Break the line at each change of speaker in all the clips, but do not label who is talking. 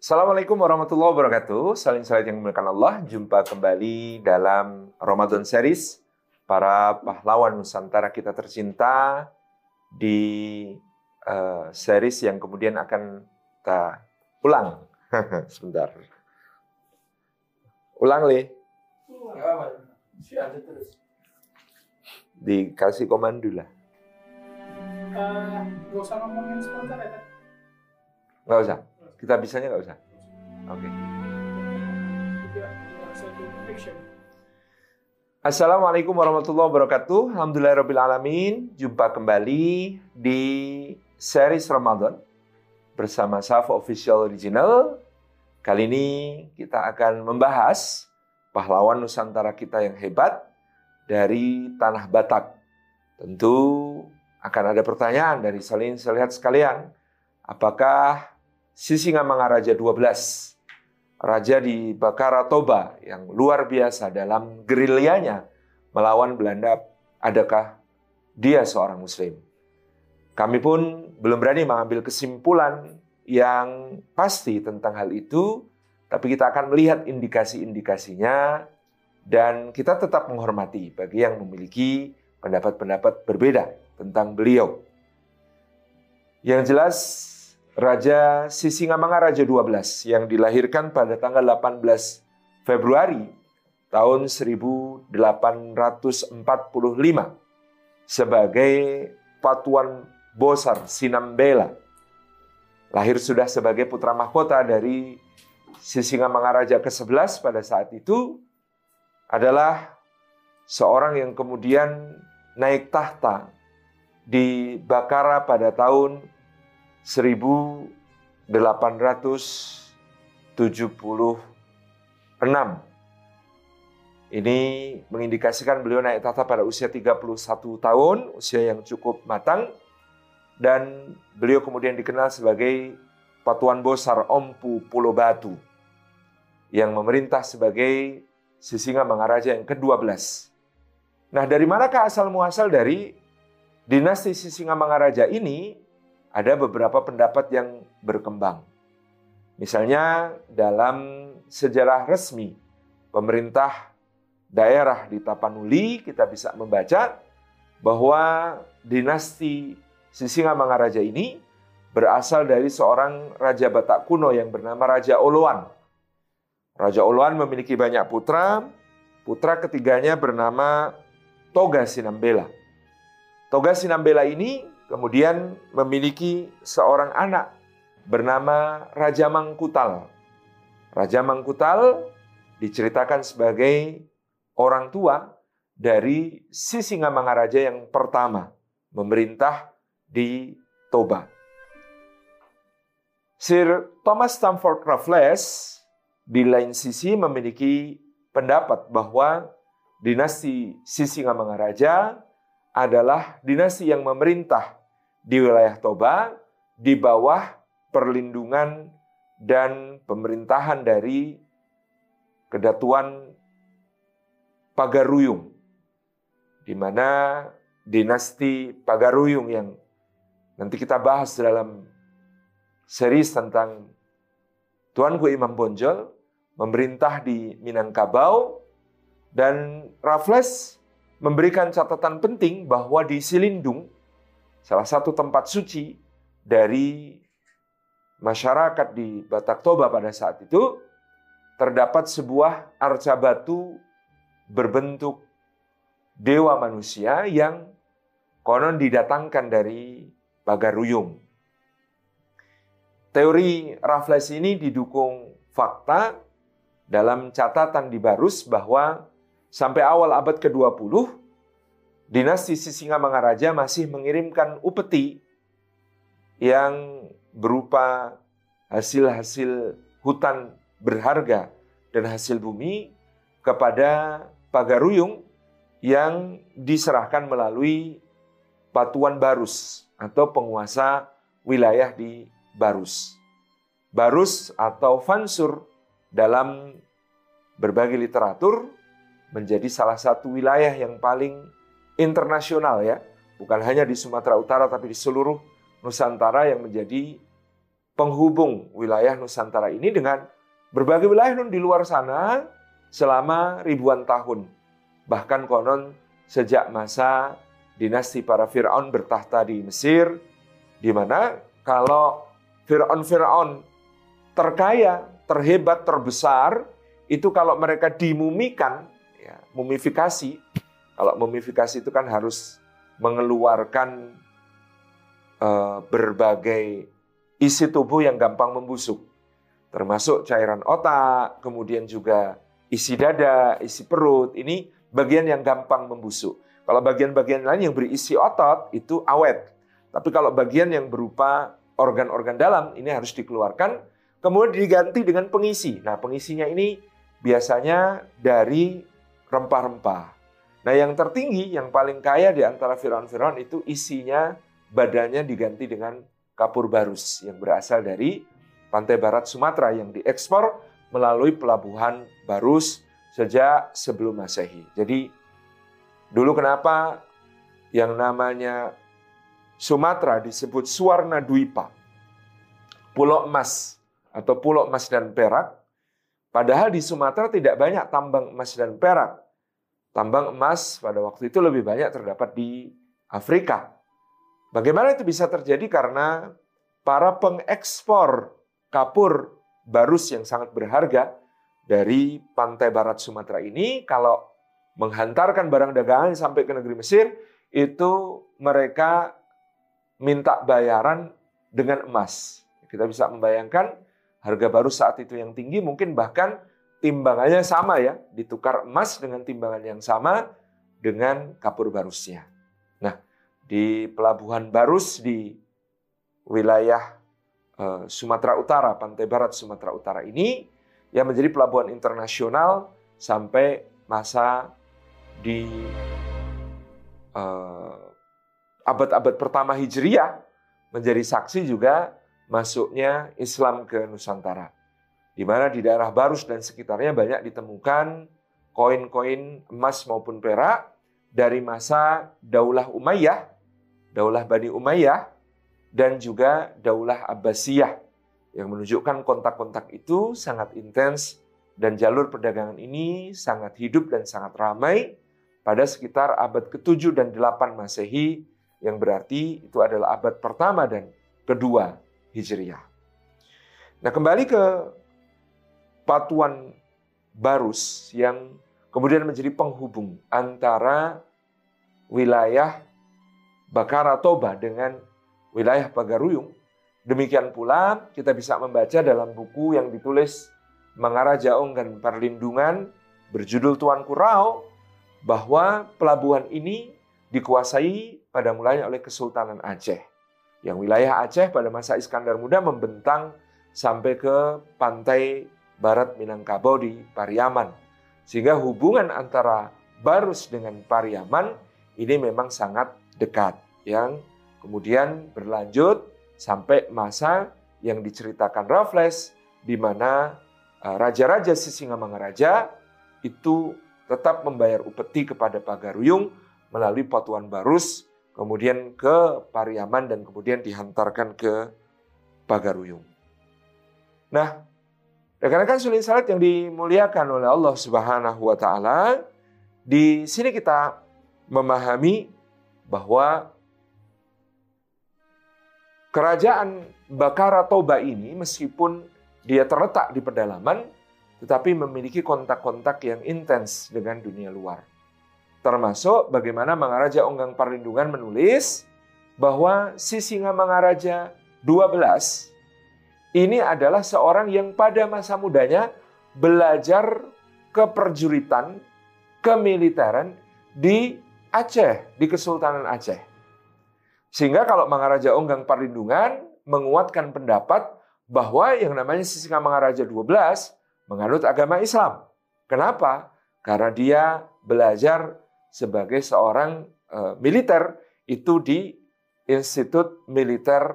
Assalamualaikum warahmatullahi wabarakatuh. Saling saling yang dimuliakan Allah. Jumpa kembali dalam Ramadan series para pahlawan Nusantara kita tercinta di uh, series yang kemudian akan kita ulang. Sebentar. Ulang, Le. Dikasih komando lah.
Uh, gak usah ngomongin sponsor ya,
Nggak usah. Kita bisanya nggak usah. Oke. Okay. Assalamualaikum warahmatullahi wabarakatuh. Alhamdulillahirrahmanirrahim. Jumpa kembali di series Ramadan bersama Safa Official Original. Kali ini kita akan membahas pahlawan Nusantara kita yang hebat dari Tanah Batak. Tentu akan ada pertanyaan dari salin selihat sekalian. Apakah Sisingamangaraja 12, raja di Bakara Toba yang luar biasa dalam gerilyanya melawan Belanda, adakah dia seorang muslim? Kami pun belum berani mengambil kesimpulan yang pasti tentang hal itu, tapi kita akan melihat indikasi-indikasinya dan kita tetap menghormati bagi yang memiliki pendapat-pendapat berbeda tentang beliau. Yang jelas Raja Sisingamangaraja 12 yang dilahirkan pada tanggal 18 Februari tahun 1845 sebagai Patuan Bosar Sinambela. Lahir sudah sebagai putra mahkota dari Sisingamangaraja ke-11 pada saat itu adalah seorang yang kemudian naik tahta di Bakara pada tahun 1876. Ini mengindikasikan beliau naik tahta pada usia 31 tahun, usia yang cukup matang. Dan beliau kemudian dikenal sebagai Patuan Bosar Ompu Pulau Batu yang memerintah sebagai Sisinga Mangaraja yang ke-12. Nah, dari manakah asal muasal dari dinasti Sisinga Mangaraja ini? Ada beberapa pendapat yang berkembang. Misalnya dalam sejarah resmi pemerintah daerah di Tapanuli kita bisa membaca bahwa dinasti Sisingamangaraja ini berasal dari seorang raja Batak kuno yang bernama Raja Oloan. Raja Oloan memiliki banyak putra, putra ketiganya bernama Toga Sinambela. Toga Sinambela ini kemudian memiliki seorang anak bernama Raja Mangkutal. Raja Mangkutal diceritakan sebagai orang tua dari Sisingamangaraja yang pertama memerintah di Toba. Sir Thomas Stamford Raffles di lain sisi memiliki pendapat bahwa dinasti Sisingamangaraja adalah dinasti yang memerintah di wilayah Toba di bawah perlindungan dan pemerintahan dari Kedatuan Pagaruyung di mana dinasti Pagaruyung yang nanti kita bahas dalam series tentang Tuanku Imam Bonjol memerintah di Minangkabau dan Raffles memberikan catatan penting bahwa di Silindung salah satu tempat suci dari masyarakat di Batak Toba pada saat itu terdapat sebuah arca batu berbentuk dewa manusia yang konon didatangkan dari Pagaruyung. Teori Raffles ini didukung fakta dalam catatan di Barus bahwa sampai awal abad ke-20 dinasti Sisingamangaraja masih mengirimkan upeti yang berupa hasil-hasil hutan berharga dan hasil bumi kepada Pagaruyung yang diserahkan melalui Patuan Barus atau penguasa wilayah di Barus. Barus atau Fansur dalam berbagai literatur menjadi salah satu wilayah yang paling internasional ya, bukan hanya di Sumatera Utara tapi di seluruh Nusantara yang menjadi penghubung wilayah Nusantara ini dengan berbagai wilayah di luar sana selama ribuan tahun. Bahkan konon sejak masa dinasti para Fir'aun bertahta di Mesir, di mana kalau Fir'aun-Fir'aun terkaya, terhebat, terbesar, itu kalau mereka dimumikan, ya, mumifikasi, kalau mumifikasi itu kan harus mengeluarkan uh, berbagai isi tubuh yang gampang membusuk, termasuk cairan otak, kemudian juga isi dada, isi perut. Ini bagian yang gampang membusuk. Kalau bagian-bagian lain yang berisi otot itu awet. Tapi kalau bagian yang berupa organ-organ dalam ini harus dikeluarkan, kemudian diganti dengan pengisi. Nah, pengisinya ini biasanya dari rempah-rempah. Nah, yang tertinggi, yang paling kaya di antara Firaun-Firaun itu isinya badannya diganti dengan kapur barus yang berasal dari pantai barat Sumatera yang diekspor melalui pelabuhan Barus sejak sebelum Masehi. Jadi dulu kenapa yang namanya Sumatera disebut Suwarna Dwipa, pulau emas atau pulau emas dan perak, Padahal di Sumatera tidak banyak tambang emas dan perak. Tambang emas pada waktu itu lebih banyak terdapat di Afrika. Bagaimana itu bisa terjadi? Karena para pengekspor kapur barus yang sangat berharga dari pantai barat Sumatera ini kalau menghantarkan barang dagangan sampai ke negeri Mesir itu mereka minta bayaran dengan emas. Kita bisa membayangkan harga baru saat itu yang tinggi mungkin bahkan timbangannya sama ya, ditukar emas dengan timbangan yang sama dengan kapur barusnya. Nah, di pelabuhan Barus di wilayah uh, Sumatera Utara, pantai barat Sumatera Utara ini yang menjadi pelabuhan internasional sampai masa di uh, abad-abad pertama Hijriah menjadi saksi juga masuknya Islam ke Nusantara. Di mana di daerah Barus dan sekitarnya banyak ditemukan koin-koin emas maupun perak dari masa Daulah Umayyah, Daulah Bani Umayyah, dan juga Daulah Abbasiyah yang menunjukkan kontak-kontak itu sangat intens dan jalur perdagangan ini sangat hidup dan sangat ramai pada sekitar abad ke-7 dan 8 Masehi yang berarti itu adalah abad pertama dan kedua Hijriah. Nah kembali ke Patuan Barus yang kemudian menjadi penghubung antara wilayah Bakara Toba dengan wilayah Pagaruyung. Demikian pula kita bisa membaca dalam buku yang ditulis Mangara Jaung dan Perlindungan berjudul Tuan Kurau bahwa pelabuhan ini dikuasai pada mulanya oleh Kesultanan Aceh yang wilayah Aceh pada masa Iskandar Muda membentang sampai ke pantai barat Minangkabau di Pariaman. Sehingga hubungan antara Barus dengan Pariaman ini memang sangat dekat yang kemudian berlanjut sampai masa yang diceritakan Raffles di mana eh, raja-raja Sisingamangaraja itu tetap membayar upeti kepada Pagaruyung melalui Patuan Barus kemudian ke Pariaman dan kemudian dihantarkan ke Pagaruyung. Nah, rekan-rekan sulin salat yang dimuliakan oleh Allah Subhanahu wa taala, di sini kita memahami bahwa kerajaan Bakara Toba ini meskipun dia terletak di pedalaman tetapi memiliki kontak-kontak yang intens dengan dunia luar. Termasuk bagaimana Mangaraja Onggang Perlindungan menulis bahwa si Singa Mangaraja 12 ini adalah seorang yang pada masa mudanya belajar keperjuritan, kemiliteran di Aceh, di Kesultanan Aceh. Sehingga kalau Mangaraja Onggang Perlindungan menguatkan pendapat bahwa yang namanya Sisinga Mangaraja 12 menganut agama Islam. Kenapa? Karena dia belajar sebagai seorang uh, militer itu di Institut Militer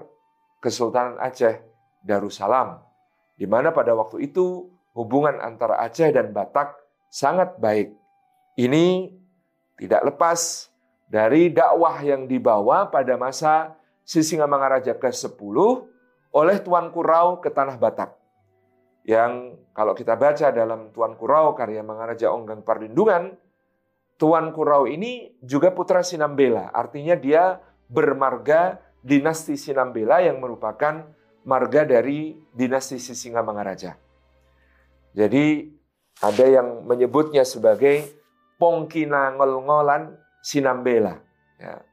Kesultanan Aceh Darussalam, di mana pada waktu itu hubungan antara Aceh dan Batak sangat baik. Ini tidak lepas dari dakwah yang dibawa pada masa Sisingamangaraja ke-10 oleh Tuan Kurau ke Tanah Batak. Yang kalau kita baca dalam Tuan Kurau karya Mangaraja Onggang Perlindungan, Tuan Kurau ini juga putra Sinambela, artinya dia bermarga dinasti Sinambela yang merupakan marga dari dinasti Sisingamangaraja. Jadi ada yang menyebutnya sebagai Pongki na ngol-ngolan Sinambela. Ya.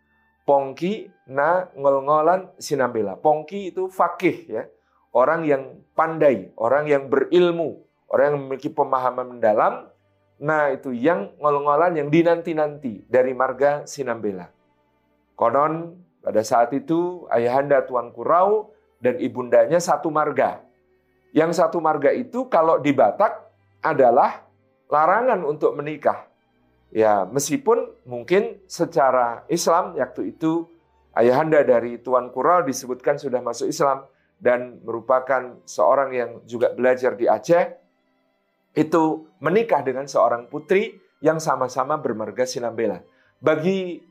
Pongki na ngol-ngolan Sinambela. Pongki itu fakih ya. Orang yang pandai, orang yang berilmu, orang yang memiliki pemahaman mendalam. Nah itu yang ngol-ngolan yang dinanti-nanti dari marga Sinambela. Konon pada saat itu ayahanda Tuan Kurau dan ibundanya satu marga. Yang satu marga itu kalau di Batak adalah larangan untuk menikah. Ya, meskipun mungkin secara Islam waktu itu ayahanda dari Tuan Kural disebutkan sudah masuk Islam dan merupakan seorang yang juga belajar di Aceh, itu menikah dengan seorang putri yang sama-sama bermarga Sinambela. Bagi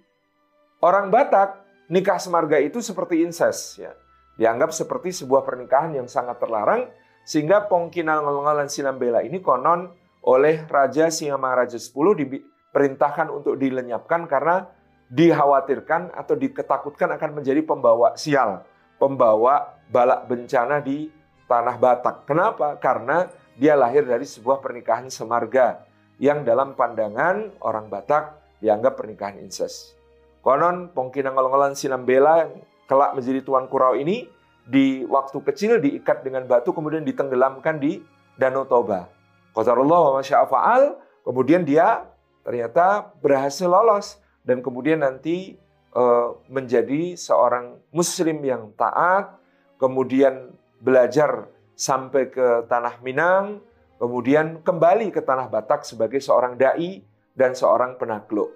orang Batak, nikah semarga itu seperti incest ya. Dianggap seperti sebuah pernikahan yang sangat terlarang sehingga Pongkinal Ngolongalan Sinambela ini konon oleh Raja Singamangaraja 10 diperintahkan untuk dilenyapkan karena dikhawatirkan atau diketakutkan akan menjadi pembawa sial, pembawa balak bencana di tanah Batak. Kenapa? Karena dia lahir dari sebuah pernikahan semarga yang dalam pandangan orang Batak dianggap pernikahan incest. Konon Pongkinang Ngolongalan Sinambela kelak menjadi tuan kurau ini di waktu kecil diikat dengan batu kemudian ditenggelamkan di Danau Toba. Qadarullah wa masya'afa'al, kemudian dia ternyata berhasil lolos dan kemudian nanti uh, menjadi seorang muslim yang taat, kemudian belajar sampai ke tanah Minang, kemudian kembali ke tanah Batak sebagai seorang dai dan seorang penakluk.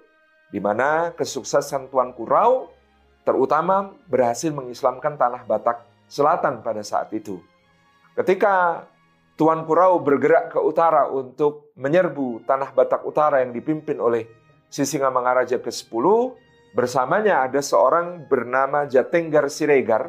Di mana kesuksesan Tuan Kurau terutama berhasil mengislamkan tanah Batak Selatan pada saat itu. Ketika Tuan Kurau bergerak ke utara untuk menyerbu tanah Batak Utara yang dipimpin oleh Sisingamangaraja ke-10, bersamanya ada seorang bernama Jatenggar Siregar,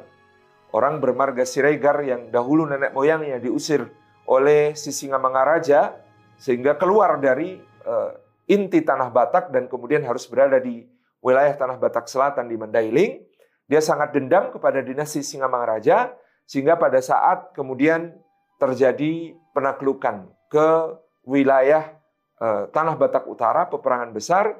orang bermarga Siregar yang dahulu nenek moyangnya diusir oleh Sisingamangaraja sehingga keluar dari uh, inti tanah Batak dan kemudian harus berada di wilayah Tanah Batak Selatan di Mandailing, dia sangat dendam kepada dinasti Singamangaraja, sehingga pada saat kemudian terjadi penaklukan ke wilayah eh, Tanah Batak Utara, peperangan besar,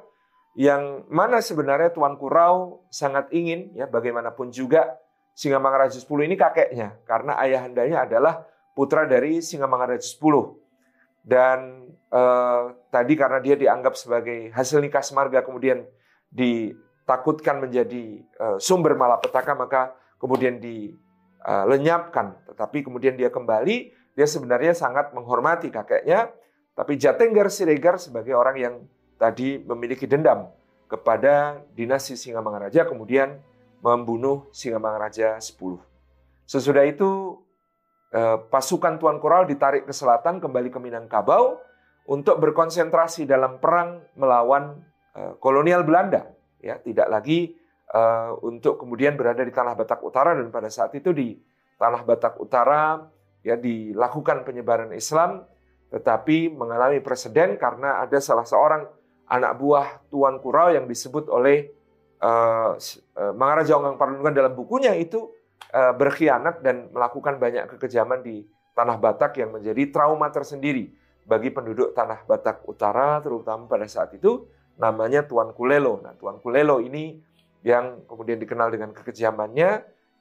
yang mana sebenarnya Tuan Kurau sangat ingin, ya bagaimanapun juga Singamangaraja 10 ini kakeknya, karena ayahandanya adalah putra dari Singamangaraja 10. Dan eh, tadi karena dia dianggap sebagai hasil nikah semarga kemudian ditakutkan menjadi uh, sumber malapetaka maka kemudian dilenyapkan. Tetapi kemudian dia kembali, dia sebenarnya sangat menghormati kakeknya. Tapi Jatenggar Siregar sebagai orang yang tadi memiliki dendam kepada dinasti Singamangaraja kemudian membunuh Singamangaraja 10. Sesudah itu eh, pasukan Tuan Koral ditarik ke selatan kembali ke Minangkabau untuk berkonsentrasi dalam perang melawan Eh, kolonial Belanda ya. Tidak lagi uh, untuk kemudian berada di tanah Batak Utara dan pada saat itu di tanah Batak Utara ya dilakukan penyebaran Islam tetapi mengalami presiden karena ada salah seorang anak buah Tuan Kurau yang disebut oleh uh, uh, Mangaraja Onggang Parlungan dalam bukunya itu uh, berkhianat dan melakukan banyak kekejaman di tanah Batak yang menjadi trauma tersendiri bagi penduduk tanah Batak Utara terutama pada saat itu namanya Tuan Kulelo. Nah, Tuan Kulelo ini yang kemudian dikenal dengan kekejamannya,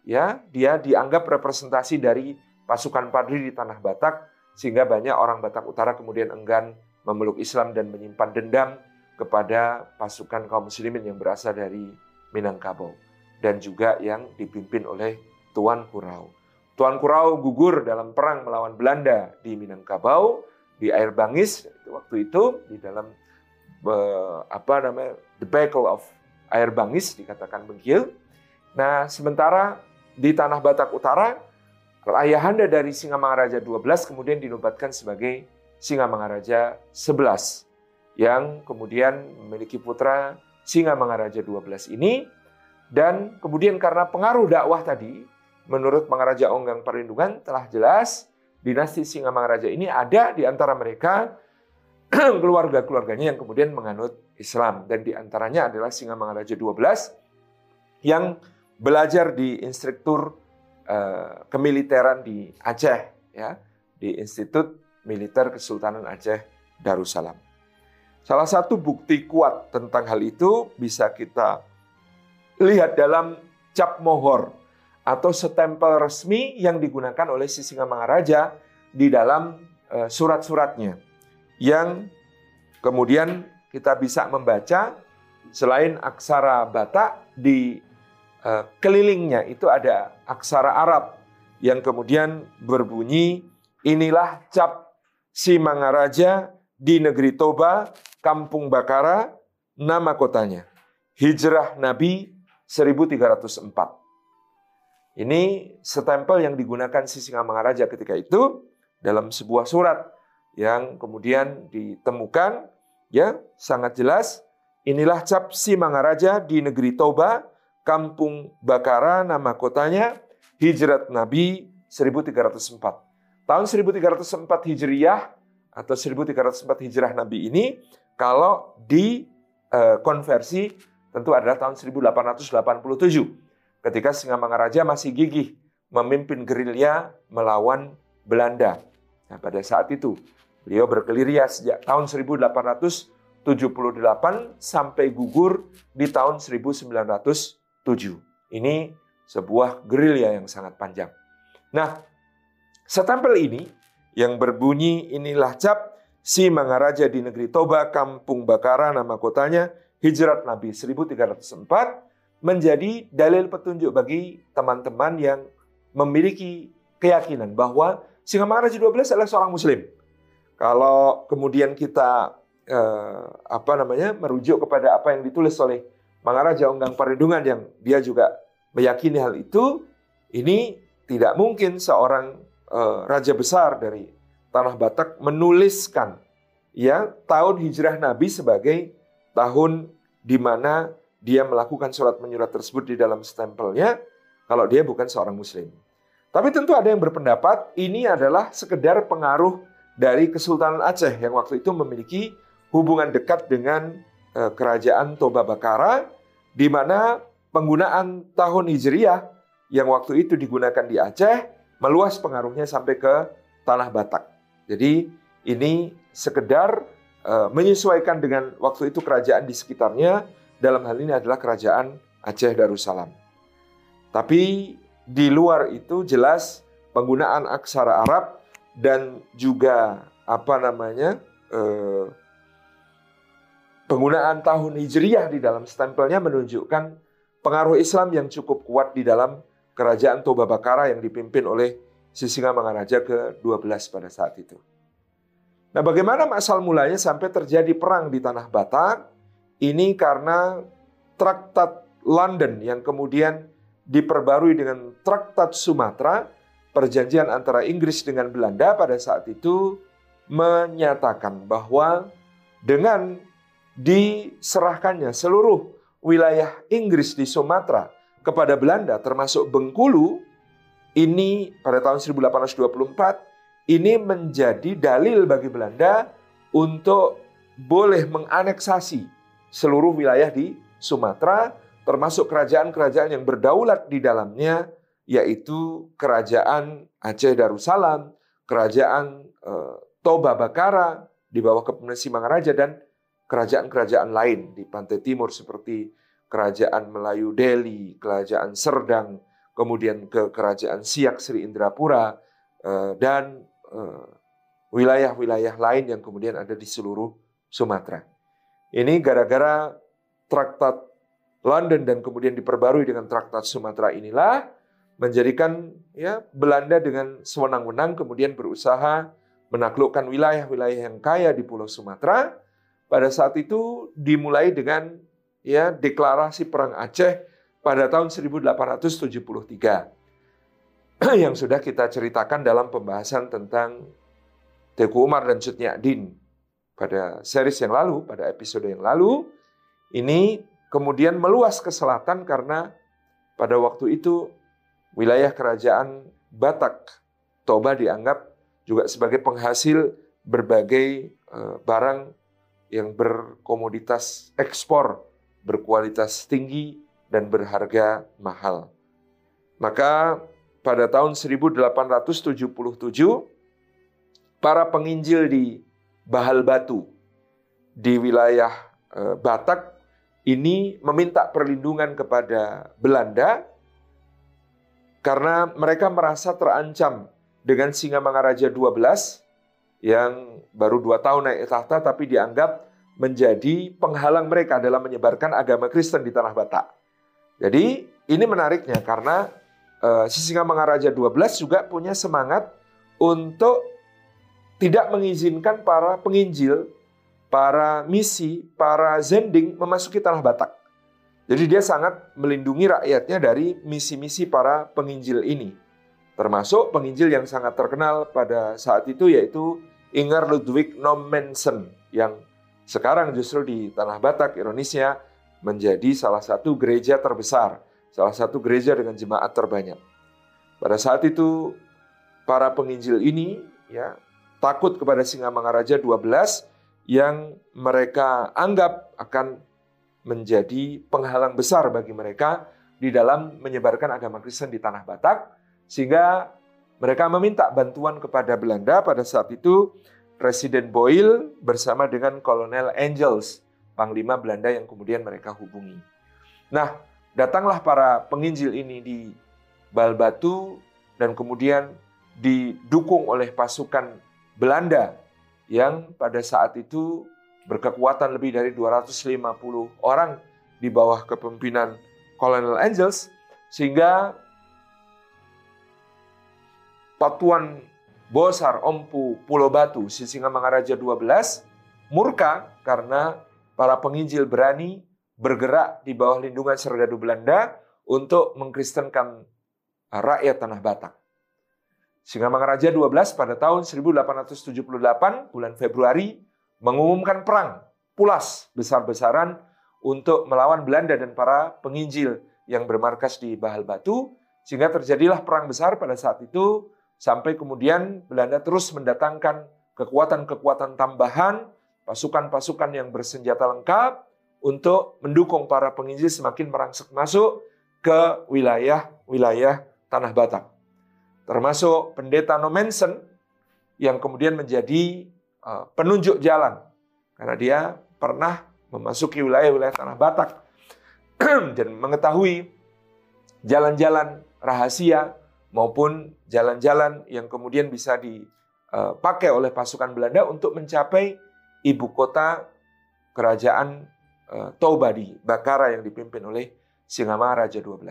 ya, dia dianggap representasi dari pasukan Padri di tanah Batak sehingga banyak orang Batak Utara kemudian enggan memeluk Islam dan menyimpan dendam kepada pasukan kaum muslimin yang berasal dari Minangkabau dan juga yang dipimpin oleh Tuan Kurau. Tuan Kurau gugur dalam perang melawan Belanda di Minangkabau di air Bangis waktu itu di dalam apa namanya the battle of air bangis dikatakan bengkil. Nah, sementara di tanah Batak Utara ayahanda dari Singamangaraja 12 kemudian dinobatkan sebagai Singamangaraja 11 yang kemudian memiliki putra Singamangaraja 12 ini dan kemudian karena pengaruh dakwah tadi menurut Mangaraja Onggang Perlindungan telah jelas dinasti Singamangaraja ini ada di antara mereka keluarga-keluarganya yang kemudian menganut Islam. Dan di antaranya adalah Singamangaraja 12 yang belajar di instruktur uh, kemiliteran di Aceh ya. Di Institut Militer Kesultanan Aceh Darussalam. Salah satu bukti kuat tentang hal itu bisa kita lihat dalam cap mohor atau setempel resmi yang digunakan oleh Sisingamangaraja di dalam uh, surat-suratnya yang kemudian kita bisa membaca selain aksara Batak di uh, kelilingnya itu ada aksara Arab yang kemudian berbunyi inilah cap si Mangaraja di negeri Toba, Kampung Bakara, nama kotanya. Hijrah Nabi 1304. Ini setempel yang digunakan si Singamangaraja ketika itu dalam sebuah surat yang kemudian ditemukan ya sangat jelas inilah cap si Mangaraja di negeri Toba, Kampung Bakara nama kotanya, hijrat Nabi 1304. Tahun 1304 Hijriyah atau 1304 Hijrah Nabi ini kalau dikonversi eh, tentu adalah tahun 1887 ketika Singamangaraja masih gigih memimpin gerilya melawan Belanda. Nah, pada saat itu Beliau berkelirnya sejak tahun 1878 sampai gugur di tahun 1907. Ini sebuah gerilya yang sangat panjang. Nah, setempel ini yang berbunyi inilah cap si Mangaraja di negeri Toba, Kampung Bakara nama kotanya, hijrat Nabi 1304 menjadi dalil petunjuk bagi teman-teman yang memiliki keyakinan bahwa Singamangaraja 12 adalah seorang muslim. Kalau kemudian kita eh, apa namanya merujuk kepada apa yang ditulis oleh Mangaraja Onggang Perlindungan yang dia juga meyakini hal itu, ini tidak mungkin seorang eh, raja besar dari tanah Batak menuliskan ya tahun hijrah Nabi sebagai tahun di mana dia melakukan surat menyurat tersebut di dalam stempelnya kalau dia bukan seorang muslim. Tapi tentu ada yang berpendapat ini adalah sekedar pengaruh dari Kesultanan Aceh yang waktu itu memiliki hubungan dekat dengan eh, kerajaan Toba Bakara di mana penggunaan tahun Hijriyah yang waktu itu digunakan di Aceh meluas pengaruhnya sampai ke tanah Batak. Jadi ini sekedar uh, menyesuaikan dengan waktu itu kerajaan di sekitarnya dalam hal ini adalah kerajaan Aceh Darussalam. Tapi di luar itu jelas penggunaan aksara Arab dan juga apa namanya eh, penggunaan tahun hijriyah di dalam stempelnya menunjukkan pengaruh Islam yang cukup kuat di dalam kerajaan Toba Bakara yang dipimpin oleh Sisingamangaraja ke-12 pada saat itu. Nah, bagaimana asal mulanya sampai terjadi perang di tanah Batak? Ini karena Traktat London yang kemudian diperbarui dengan Traktat Sumatera perjanjian antara Inggris dengan Belanda pada saat itu menyatakan bahwa dengan diserahkannya seluruh wilayah Inggris di Sumatera kepada Belanda termasuk Bengkulu ini pada tahun 1824 ini menjadi dalil bagi Belanda untuk boleh menganeksasi seluruh wilayah di Sumatera termasuk kerajaan-kerajaan yang berdaulat di dalamnya yaitu kerajaan Aceh Darussalam, kerajaan uh, Toba Bakara di bawah kepemimpinan Mangaraja dan kerajaan-kerajaan lain di pantai timur seperti kerajaan Melayu Delhi, kerajaan Serdang, kemudian ke kerajaan Siak Sri Indrapura uh, dan uh, wilayah-wilayah lain yang kemudian ada di seluruh Sumatera. Ini gara-gara traktat London dan kemudian diperbarui dengan traktat Sumatera inilah menjadikan ya Belanda dengan sewenang-wenang kemudian berusaha menaklukkan wilayah-wilayah yang kaya di Pulau Sumatera. Pada saat itu dimulai dengan ya deklarasi perang Aceh pada tahun 1873 yang sudah kita ceritakan dalam pembahasan tentang Teguh Umar dan Din pada series yang lalu, pada episode yang lalu. Ini kemudian meluas ke selatan karena pada waktu itu wilayah kerajaan Batak. Toba dianggap juga sebagai penghasil berbagai uh, barang yang berkomoditas ekspor, berkualitas tinggi, dan berharga mahal. Maka pada tahun 1877, para penginjil di Bahal Batu di wilayah uh, Batak ini meminta perlindungan kepada Belanda karena mereka merasa terancam dengan Singa Mangaraja 12 yang baru dua tahun naik tahta tapi dianggap menjadi penghalang mereka dalam menyebarkan agama Kristen di Tanah Batak. Jadi ini menariknya karena uh, si Singa Mangaraja 12 juga punya semangat untuk tidak mengizinkan para penginjil, para misi, para zending memasuki Tanah Batak. Jadi dia sangat melindungi rakyatnya dari misi-misi para penginjil ini. Termasuk penginjil yang sangat terkenal pada saat itu yaitu Inger Ludwig Nommensen yang sekarang justru di Tanah Batak, Indonesia menjadi salah satu gereja terbesar, salah satu gereja dengan jemaat terbanyak. Pada saat itu para penginjil ini ya takut kepada Singa Mangaraja 12 yang mereka anggap akan menjadi penghalang besar bagi mereka di dalam menyebarkan agama Kristen di Tanah Batak sehingga mereka meminta bantuan kepada Belanda pada saat itu Presiden Boyle bersama dengan Kolonel Angels, Panglima Belanda yang kemudian mereka hubungi. Nah, datanglah para penginjil ini di Balbatu dan kemudian didukung oleh pasukan Belanda yang pada saat itu berkekuatan lebih dari 250 orang di bawah kepemimpinan Kolonel Angels sehingga Patuan Bosar Ompu Pulau Batu Sisinga Mangaraja 12 murka karena para penginjil berani bergerak di bawah lindungan serdadu Belanda untuk mengkristenkan rakyat Tanah Batak. Singa Mangaraja 12 pada tahun 1878 bulan Februari mengumumkan perang pulas besar-besaran untuk melawan Belanda dan para penginjil yang bermarkas di Bahal Batu sehingga terjadilah perang besar pada saat itu Sampai kemudian Belanda terus mendatangkan kekuatan-kekuatan tambahan, pasukan-pasukan yang bersenjata lengkap untuk mendukung para penginjil semakin merangsek masuk ke wilayah-wilayah Tanah Batak. Termasuk pendeta Nomensen yang kemudian menjadi penunjuk jalan. Karena dia pernah memasuki wilayah-wilayah Tanah Batak dan mengetahui jalan-jalan rahasia maupun jalan-jalan yang kemudian bisa dipakai oleh pasukan Belanda untuk mencapai ibu kota kerajaan eh, Toba di Bakara yang dipimpin oleh Singama Raja 12.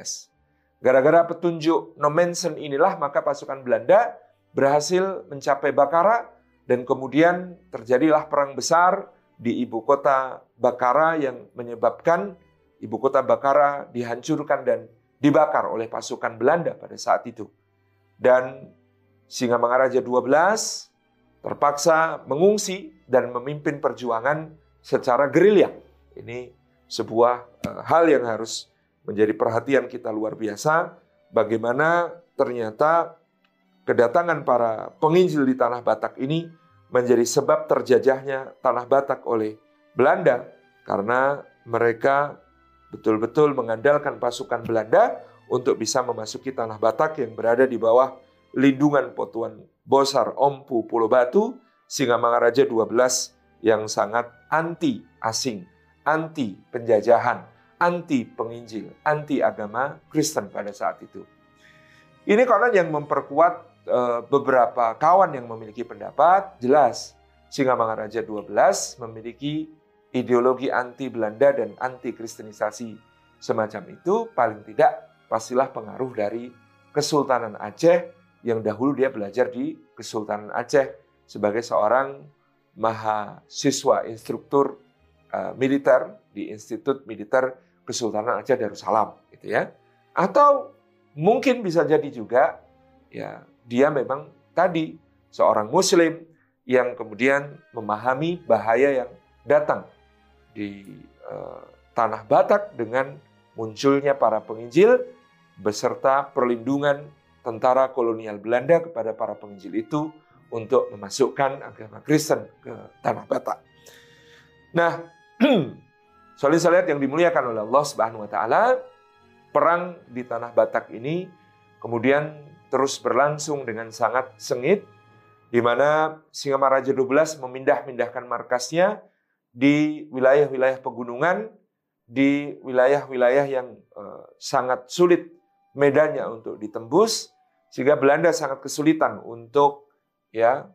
Gara-gara petunjuk Nomensen inilah maka pasukan Belanda berhasil mencapai Bakara dan kemudian terjadilah perang besar di ibu kota Bakara yang menyebabkan ibu kota Bakara dihancurkan dan dibakar oleh pasukan Belanda pada saat itu. Dan Singa Mangaraja 12 terpaksa mengungsi dan memimpin perjuangan secara gerilya. Ini sebuah uh, hal yang harus menjadi perhatian kita luar biasa bagaimana ternyata kedatangan para penginjil di tanah Batak ini menjadi sebab terjajahnya tanah Batak oleh Belanda karena mereka betul-betul mengandalkan pasukan Belanda untuk bisa memasuki tanah Batak yang berada di bawah lindungan Potuan Bosar Ompu Pulau Batu, Singamangaraja 12 yang sangat anti asing, anti penjajahan, anti penginjil, anti agama Kristen pada saat itu. Ini konon yang memperkuat beberapa kawan yang memiliki pendapat, jelas Singamangaraja 12 memiliki ideologi anti Belanda dan anti kristenisasi semacam itu paling tidak pastilah pengaruh dari Kesultanan Aceh yang dahulu dia belajar di Kesultanan Aceh sebagai seorang mahasiswa instruktur uh, militer di Institut Militer Kesultanan Aceh Darussalam gitu ya. Atau mungkin bisa jadi juga ya dia memang tadi seorang muslim yang kemudian memahami bahaya yang datang di uh, tanah Batak dengan munculnya para penginjil beserta perlindungan tentara kolonial Belanda kepada para penginjil itu untuk memasukkan agama Kristen ke tanah Batak. Nah, solid soliat yang dimuliakan oleh Allah Subhanahu wa taala, perang di tanah Batak ini kemudian terus berlangsung dengan sangat sengit di mana Singamaraja 12 memindah-mindahkan markasnya di wilayah-wilayah pegunungan, di wilayah-wilayah yang uh, sangat sulit medannya untuk ditembus, sehingga Belanda sangat kesulitan untuk ya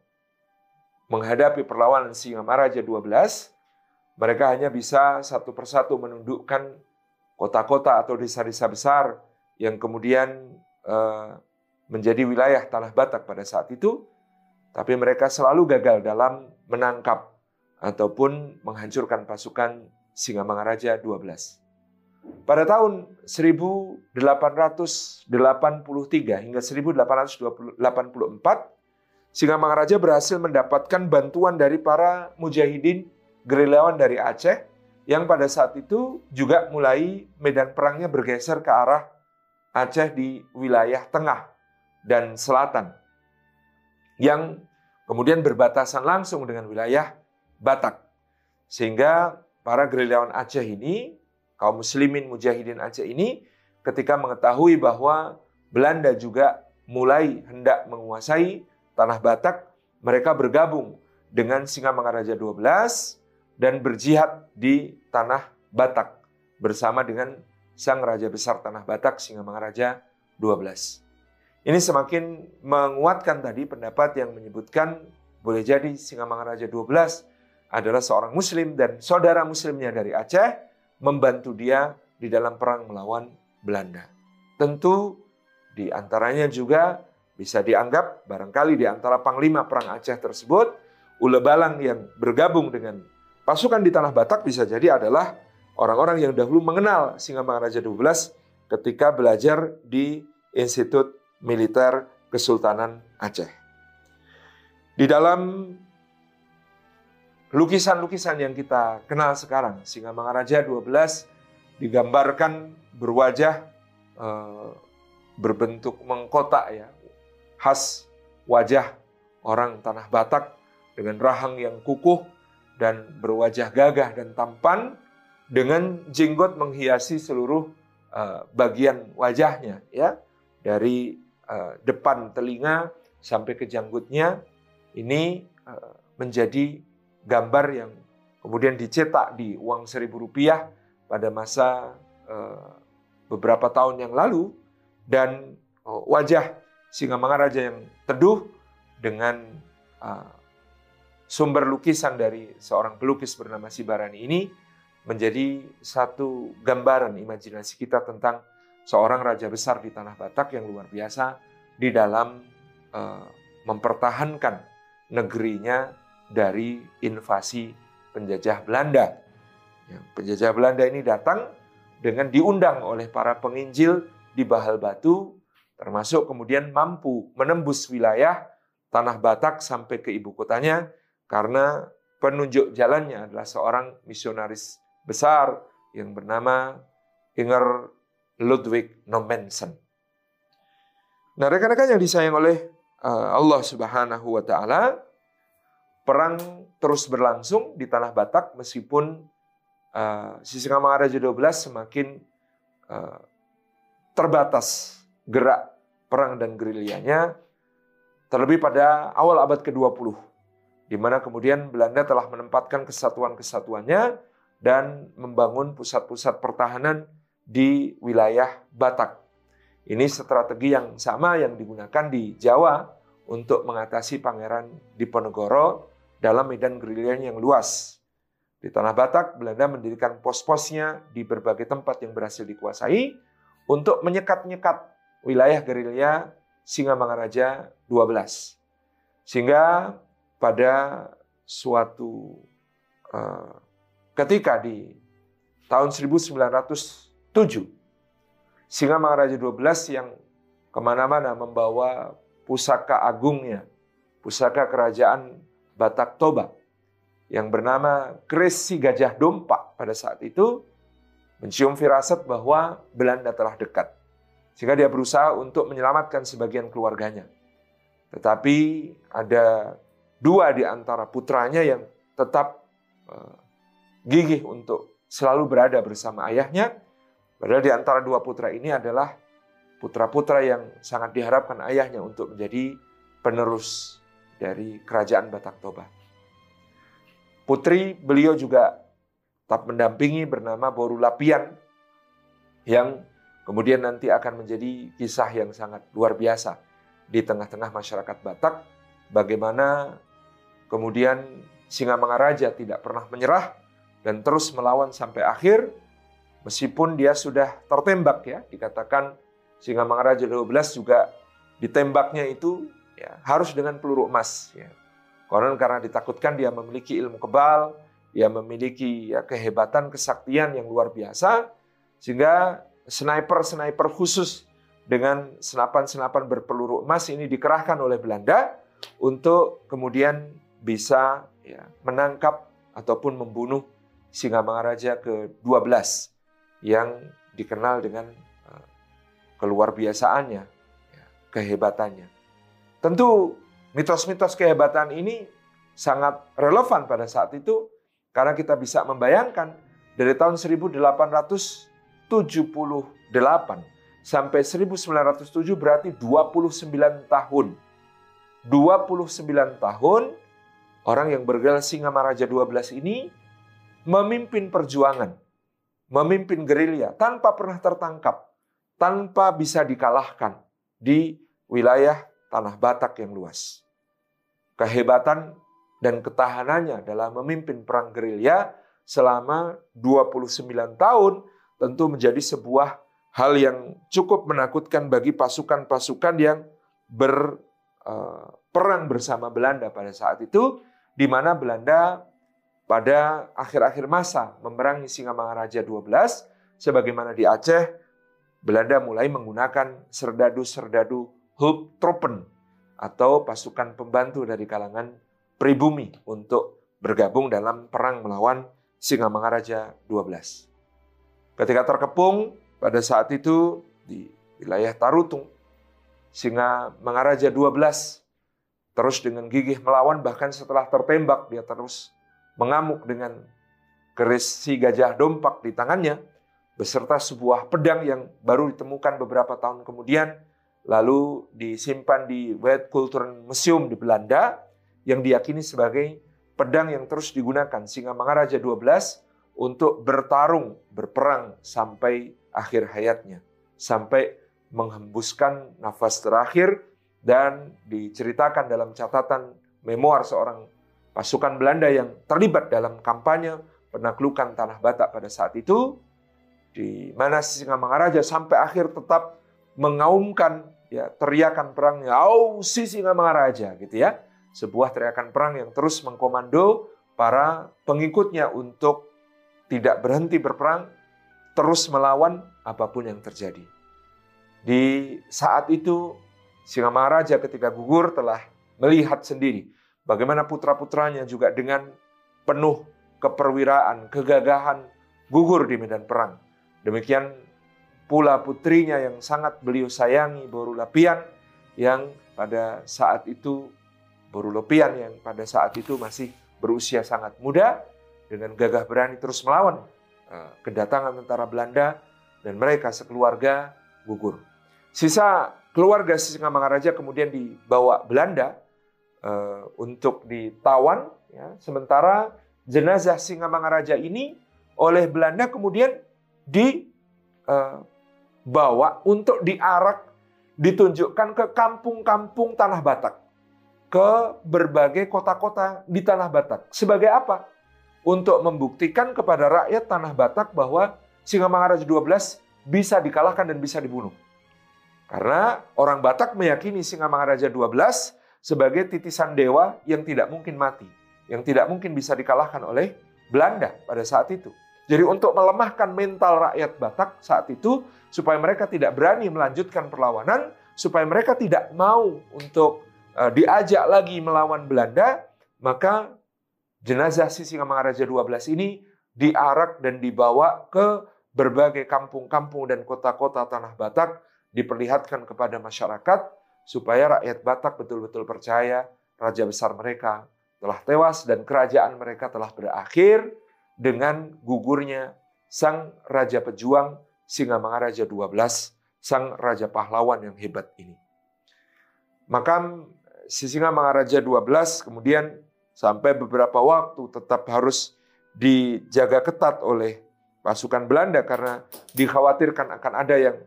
menghadapi perlawanan Singamaraja 12. Mereka hanya bisa satu persatu menundukkan kota-kota atau desa-desa besar yang kemudian uh, menjadi wilayah tanah Batak pada saat itu, tapi mereka selalu gagal dalam menangkap ataupun menghancurkan pasukan Singamangaraja 12. Pada tahun 1883 hingga 1884, Singamangaraja berhasil mendapatkan bantuan dari para mujahidin gerilyawan dari Aceh yang pada saat itu juga mulai medan perangnya bergeser ke arah Aceh di wilayah tengah dan selatan yang kemudian berbatasan langsung dengan wilayah Batak. Sehingga para gerilyawan Aceh ini, kaum muslimin mujahidin Aceh ini, ketika mengetahui bahwa Belanda juga mulai hendak menguasai tanah Batak, mereka bergabung dengan Singamangaraja 12 dan berjihad di tanah Batak bersama dengan sang raja besar tanah Batak Singamangaraja 12. Ini semakin menguatkan tadi pendapat yang menyebutkan boleh jadi Singamangaraja 12 adalah seorang muslim dan saudara muslimnya dari Aceh membantu dia di dalam perang melawan Belanda. Tentu di antaranya juga bisa dianggap barangkali di antara panglima perang Aceh tersebut Ule Balang yang bergabung dengan pasukan di tanah Batak bisa jadi adalah orang-orang yang dahulu mengenal Singamangaraja 12 ketika belajar di Institut Militer Kesultanan Aceh. Di dalam lukisan-lukisan yang kita kenal sekarang. Singamangaraja 12 digambarkan berwajah e, berbentuk mengkotak ya, khas wajah orang tanah Batak dengan rahang yang kukuh dan berwajah gagah dan tampan dengan jenggot menghiasi seluruh e, bagian wajahnya ya dari e, depan telinga sampai ke janggutnya ini e, menjadi gambar yang kemudian dicetak di uang seribu rupiah pada masa uh, beberapa tahun yang lalu. Dan wajah Singamangaraja yang teduh dengan sumber lukisan dari seorang pelukis bernama Sibarani ini menjadi satu gambaran imajinasi kita tentang seorang raja besar di tanah Batak yang luar biasa di dalam uh, mempertahankan negerinya dari invasi penjajah Belanda. Ya, penjajah Belanda ini datang dengan diundang oleh para penginjil di Bahal Batu, termasuk kemudian mampu menembus wilayah tanah Batak sampai ke ibu kotanya karena penunjuk jalannya adalah seorang misionaris besar yang bernama Inger Ludwig Nommensen. Nah, rekan-rekan yang disayang oleh eh, Allah Subhanahu wa taala, perang terus berlangsung di tanah Batak meskipun uh, Sisingamangaraja 12 semakin uh, terbatas gerak perang dan gerilyanya terlebih pada awal abad ke-20 di mana kemudian Belanda telah menempatkan kesatuan-kesatuannya dan membangun pusat-pusat pertahanan di wilayah Batak. Ini strategi yang sama yang digunakan di Jawa untuk mengatasi Pangeran Diponegoro dalam medan gerilyanya yang luas. Di Tanah Batak, Belanda mendirikan pos-posnya di berbagai tempat yang berhasil dikuasai untuk menyekat-nyekat wilayah gerilya Singamangaraja 12. Sehingga pada suatu uh, ketika di tahun 1907, Singamangaraja 12 yang ke mana-mana membawa pusaka agungnya, pusaka kerajaan Batak Toba yang bernama Kresi Gajah Dompa pada saat itu mencium firasat bahwa Belanda telah dekat. Sehingga dia berusaha untuk menyelamatkan sebagian keluarganya. Tetapi ada dua di antara putranya yang tetap uh, gigih untuk selalu berada bersama ayahnya. Padahal di antara dua putra ini adalah putra-putra yang sangat diharapkan ayahnya untuk menjadi penerus dari kerajaan Batak Toba. Putri beliau juga tetap mendampingi bernama Boru Lapian yang kemudian nanti akan menjadi kisah yang sangat luar biasa di tengah-tengah masyarakat Batak bagaimana kemudian Singa Mangaraja tidak pernah menyerah dan terus melawan sampai akhir meskipun dia sudah tertembak ya dikatakan Singa Mangaraja 12 juga ditembaknya itu ya, harus dengan peluru emas. Ya. Konon karena ditakutkan dia memiliki ilmu kebal, dia memiliki ya, kehebatan, kesaktian yang luar biasa, sehingga sniper-sniper khusus dengan senapan-senapan berpeluru emas ini dikerahkan oleh Belanda untuk kemudian bisa ya, menangkap ataupun membunuh Singa Mangaraja ke-12 yang dikenal dengan keluar biasaannya, ya, kehebatannya. Tentu mitos-mitos kehebatan ini sangat relevan pada saat itu karena kita bisa membayangkan dari tahun 1878 sampai 1907 berarti 29 tahun. 29 tahun orang yang bergelar Singa Maraja 12 ini memimpin perjuangan, memimpin gerilya tanpa pernah tertangkap tanpa bisa dikalahkan di wilayah tanah Batak yang luas. Kehebatan dan ketahanannya dalam memimpin perang gerilya selama 29 tahun tentu menjadi sebuah hal yang cukup menakutkan bagi pasukan-pasukan yang berperang bersama Belanda pada saat itu, di mana Belanda pada akhir-akhir masa memerangi Singamangaraja 12, sebagaimana di Aceh, Belanda mulai menggunakan serdadu-serdadu Hulptroepen atau pasukan pembantu dari kalangan pribumi untuk bergabung dalam perang melawan Singamangaraja 12. Ketika terkepung pada saat itu di wilayah Tarutung, Singa Mangaraja 12 terus dengan gigih melawan bahkan setelah tertembak dia terus mengamuk dengan keris si gajah dompak di tangannya beserta sebuah pedang yang baru ditemukan beberapa tahun kemudian lalu disimpan di Cultural Museum di Belanda yang diyakini sebagai pedang yang terus digunakan Singa Mangaraja 12 untuk bertarung, berperang sampai akhir hayatnya, sampai menghembuskan nafas terakhir dan diceritakan dalam catatan memoir seorang pasukan Belanda yang terlibat dalam kampanye penaklukan tanah Batak pada saat itu di mana Singamangaraja sampai akhir tetap mengaumkan ya teriakan perangnya, "Au si Singamangaraja" gitu ya. Sebuah teriakan perang yang terus mengkomando para pengikutnya untuk tidak berhenti berperang, terus melawan apa pun yang terjadi. Di saat itu Singamangaraja ketika gugur telah melihat sendiri bagaimana putra-putranya juga dengan penuh keperwiraan, kegagahan gugur di medan perang Demikian pula putrinya yang sangat beliau sayangi, Boru Lapian, yang pada saat itu, Boru Lapian yang pada saat itu masih berusia sangat muda, dengan gagah berani terus melawan eh, kedatangan tentara Belanda, dan mereka sekeluarga gugur. Sisa keluarga Singamangaraja kemudian dibawa Belanda uh, untuk ditawan, ya. sementara jenazah Singamangaraja ini oleh Belanda kemudian dibawa eh, untuk diarak, ditunjukkan ke kampung-kampung Tanah Batak, ke berbagai kota-kota di Tanah Batak. Sebagai apa? Untuk membuktikan kepada rakyat Tanah Batak bahwa Singamangaraja 12 bisa dikalahkan dan bisa dibunuh. Karena orang Batak meyakini Singamangaraja 12 sebagai titisan dewa yang tidak mungkin mati, yang tidak mungkin bisa dikalahkan oleh Belanda pada saat itu. Jadi untuk melemahkan mental rakyat Batak saat itu, supaya mereka tidak berani melanjutkan perlawanan, supaya mereka tidak mau untuk uh, diajak lagi melawan Belanda, maka jenazah Sisingamangaraja 12 ini diarak dan dibawa ke berbagai kampung-kampung dan kota-kota tanah Batak diperlihatkan kepada masyarakat supaya rakyat Batak betul-betul percaya raja besar mereka telah tewas dan kerajaan mereka telah berakhir dengan gugurnya sang raja pejuang Singamangaraja 12, sang raja pahlawan yang hebat ini. Maka si Singamangaraja 12 kemudian sampai beberapa waktu tetap harus dijaga ketat oleh pasukan Belanda karena dikhawatirkan akan ada yang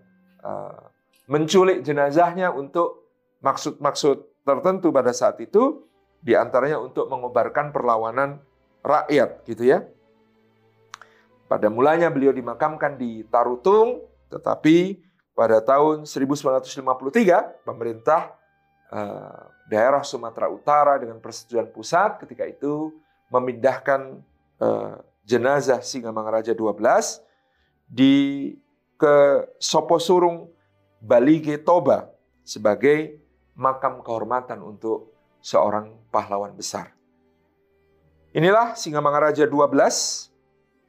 uh, menculik jenazahnya untuk maksud-maksud tertentu pada saat itu di antaranya untuk mengobarkan perlawanan rakyat gitu ya. Pada mulanya beliau dimakamkan di Tarutung, tetapi pada tahun 1953 pemerintah eh, daerah Sumatera Utara dengan persetujuan pusat ketika itu memindahkan eh, jenazah Singamangaraja 12 di ke Soposurung Balige Toba sebagai makam kehormatan untuk seorang pahlawan besar. Inilah Singamangaraja 12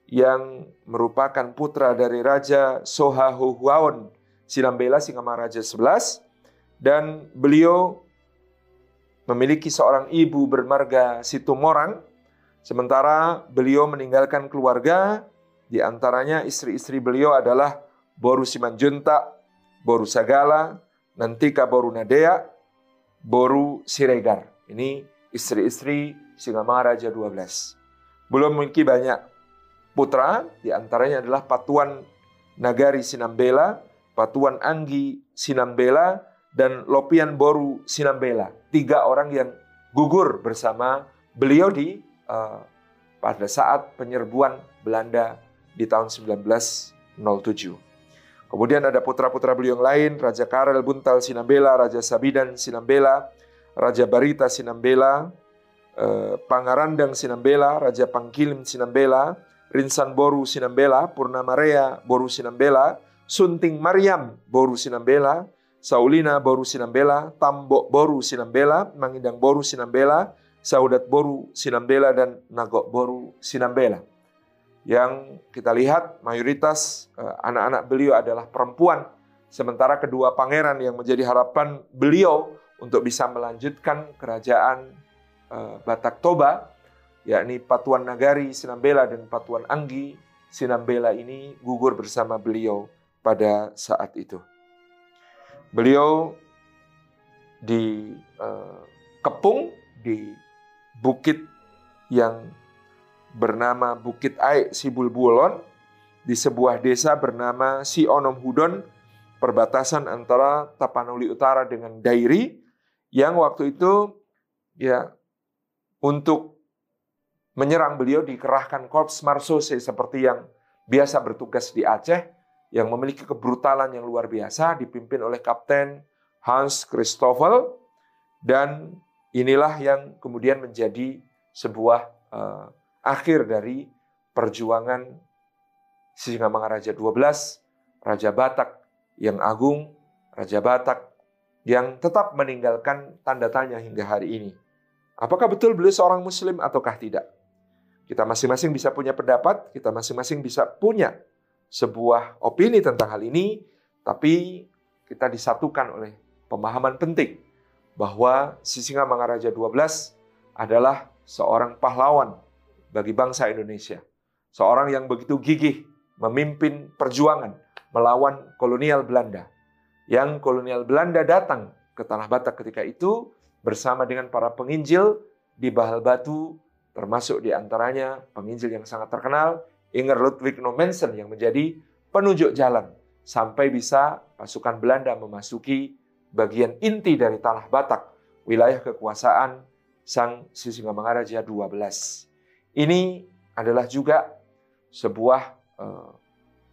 yang merupakan putra dari Raja Sohahuhuaon Silambela Singamaraja 11 dan beliau memiliki seorang ibu bermarga Situmorang sementara beliau meninggalkan keluarga di antaranya istri-istri beliau adalah Boru Simanjunta, Boru Sagala, Nantika Boru Nadea, Boru Siregar. Ini istri-istri Singamaraja 12. Belum memiliki banyak putra, di antaranya adalah Patuan Nagari Sinambela, Patuan Anggi Sinambela, dan Lopian Boru Sinambela. Tiga orang yang gugur bersama beliau di uh, pada saat penyerbuan Belanda di tahun 1907. Kemudian ada putra-putra beliau yang lain, Raja Karel Buntal Sinambela, Raja Sabidan Sinambela, Raja Barita Sinambela, uh, Pangarandang Sinambela, Raja Pangkilim Sinambela, Rinsan Boru Sinambela, Purnamarea Boru Sinambela, Sunting Mariam Boru Sinambela, Saulina Boru Sinambela, Tambok Boru Sinambela, Mangindang Boru Sinambela, Saudat Boru Sinambela, dan Nagok Boru Sinambela. Yang kita lihat mayoritas eh, anak-anak beliau adalah perempuan, sementara kedua pangeran yang menjadi harapan beliau untuk bisa melanjutkan kerajaan eh, Batak Toba yakni Patuan Nagari Sinambela dan Patuan Anggi Sinambela ini gugur bersama beliau pada saat itu. Beliau di uh, kepung di bukit yang bernama Bukit Aik Sibulbulon di sebuah desa bernama Si Onom Hudon perbatasan antara Tapanuli Utara dengan Dairi yang waktu itu ya untuk menyerang beliau dikerahkan Korps Marsose seperti yang biasa bertugas di Aceh yang memiliki kebrutalan yang luar biasa dipimpin oleh Kapten Hans Christoffel dan inilah yang kemudian menjadi sebuah uh, akhir dari perjuangan Singamangaraja 12, Raja Batak yang agung, Raja Batak yang tetap meninggalkan tanda tanya hingga hari ini. Apakah betul beliau seorang muslim ataukah tidak? Kita masing-masing bisa punya pendapat, kita masing-masing bisa punya sebuah opini tentang hal ini, tapi kita disatukan oleh pemahaman penting bahwa Sisinga Mangaraja 12 adalah seorang pahlawan bagi bangsa Indonesia. Seorang yang begitu gigih memimpin perjuangan melawan kolonial Belanda. Yang kolonial Belanda datang ke Tanah Batak ketika itu bersama dengan para penginjil di Bahal Batu termasuk di antaranya penginjil yang sangat terkenal, Inger Ludwig Nommensen yang menjadi penunjuk jalan sampai bisa pasukan Belanda memasuki bagian inti dari tanah Batak, wilayah kekuasaan Sang Sisingamangaraja 12. Ini adalah juga sebuah eh,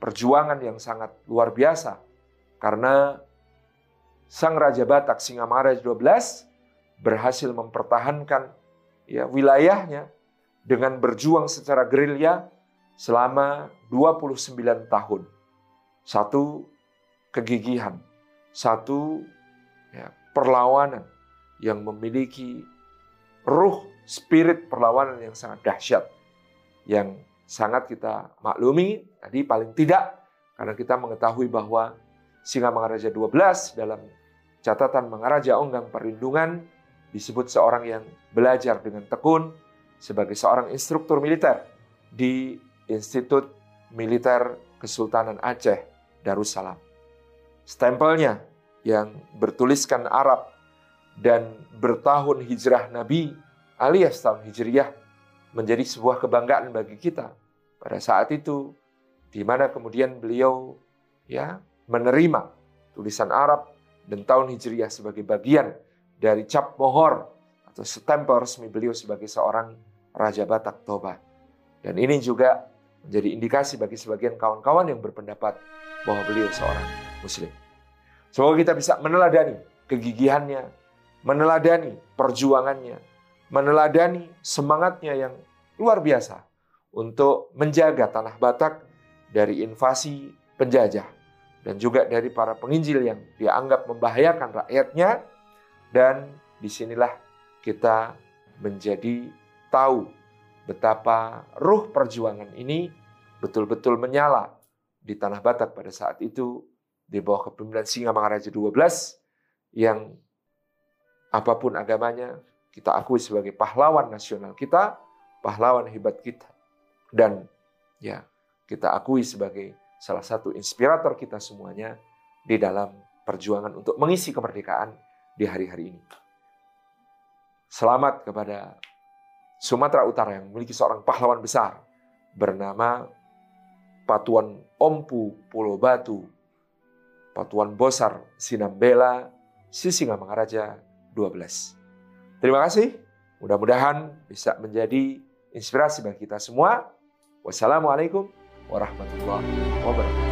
perjuangan yang sangat luar biasa karena Sang Raja Batak Singamangaraja 12 berhasil mempertahankan ya wilayahnya dengan berjuang secara gerilya selama 29 tahun. Satu kegigihan, satu ya, perlawanan yang memiliki ruh spirit perlawanan yang sangat dahsyat yang sangat kita maklumi tadi paling tidak karena kita mengetahui bahwa Singamangaraja 12 dalam catatan Mangaraja Onggang Perlindungan disebut seorang yang belajar dengan tekun sebagai seorang instruktur militer di Institut Militer Kesultanan Aceh Darussalam. Stempelnya yang bertuliskan Arab dan bertahun hijrah Nabi alias tahun Hijriyah menjadi sebuah kebanggaan bagi kita pada saat itu di mana kemudian beliau ya menerima tulisan Arab dan tahun Hijriyah sebagai bagian dari cap mohor atau stempel resmi beliau sebagai seorang Raja Batak Toba. Dan ini juga menjadi indikasi bagi sebagian kawan-kawan yang berpendapat bahwa beliau seorang muslim. Semoga kita bisa meneladani kegigihannya, meneladani perjuangannya, meneladani semangatnya yang luar biasa untuk menjaga tanah Batak dari invasi penjajah dan juga dari para penginjil yang dianggap membahayakan rakyatnya. Dan di sinilah kita menjadi tahu betapa ruh perjuangan ini betul-betul menyala di tanah Batak pada saat itu di bawah kepemimpinan Singa Mangaraja 12 yang apa pun agamanya kita akui sebagai pahlawan nasional kita, pahlawan hebat kita dan ya kita akui sebagai salah satu inspirator kita semuanya di dalam perjuangan untuk mengisi kemerdekaan di hari-hari ini. Selamat kepada Sumatera Utara yang memiliki seorang pahlawan besar bernama Patuan Ompu Pulau Batu, Patuan Bosar Sinambela, Sisingamangaraja 12. Terima kasih. Mudah-mudahan bisa menjadi inspirasi bagi kita semua. Wassalamualaikum warahmatullahi wabarakatuh.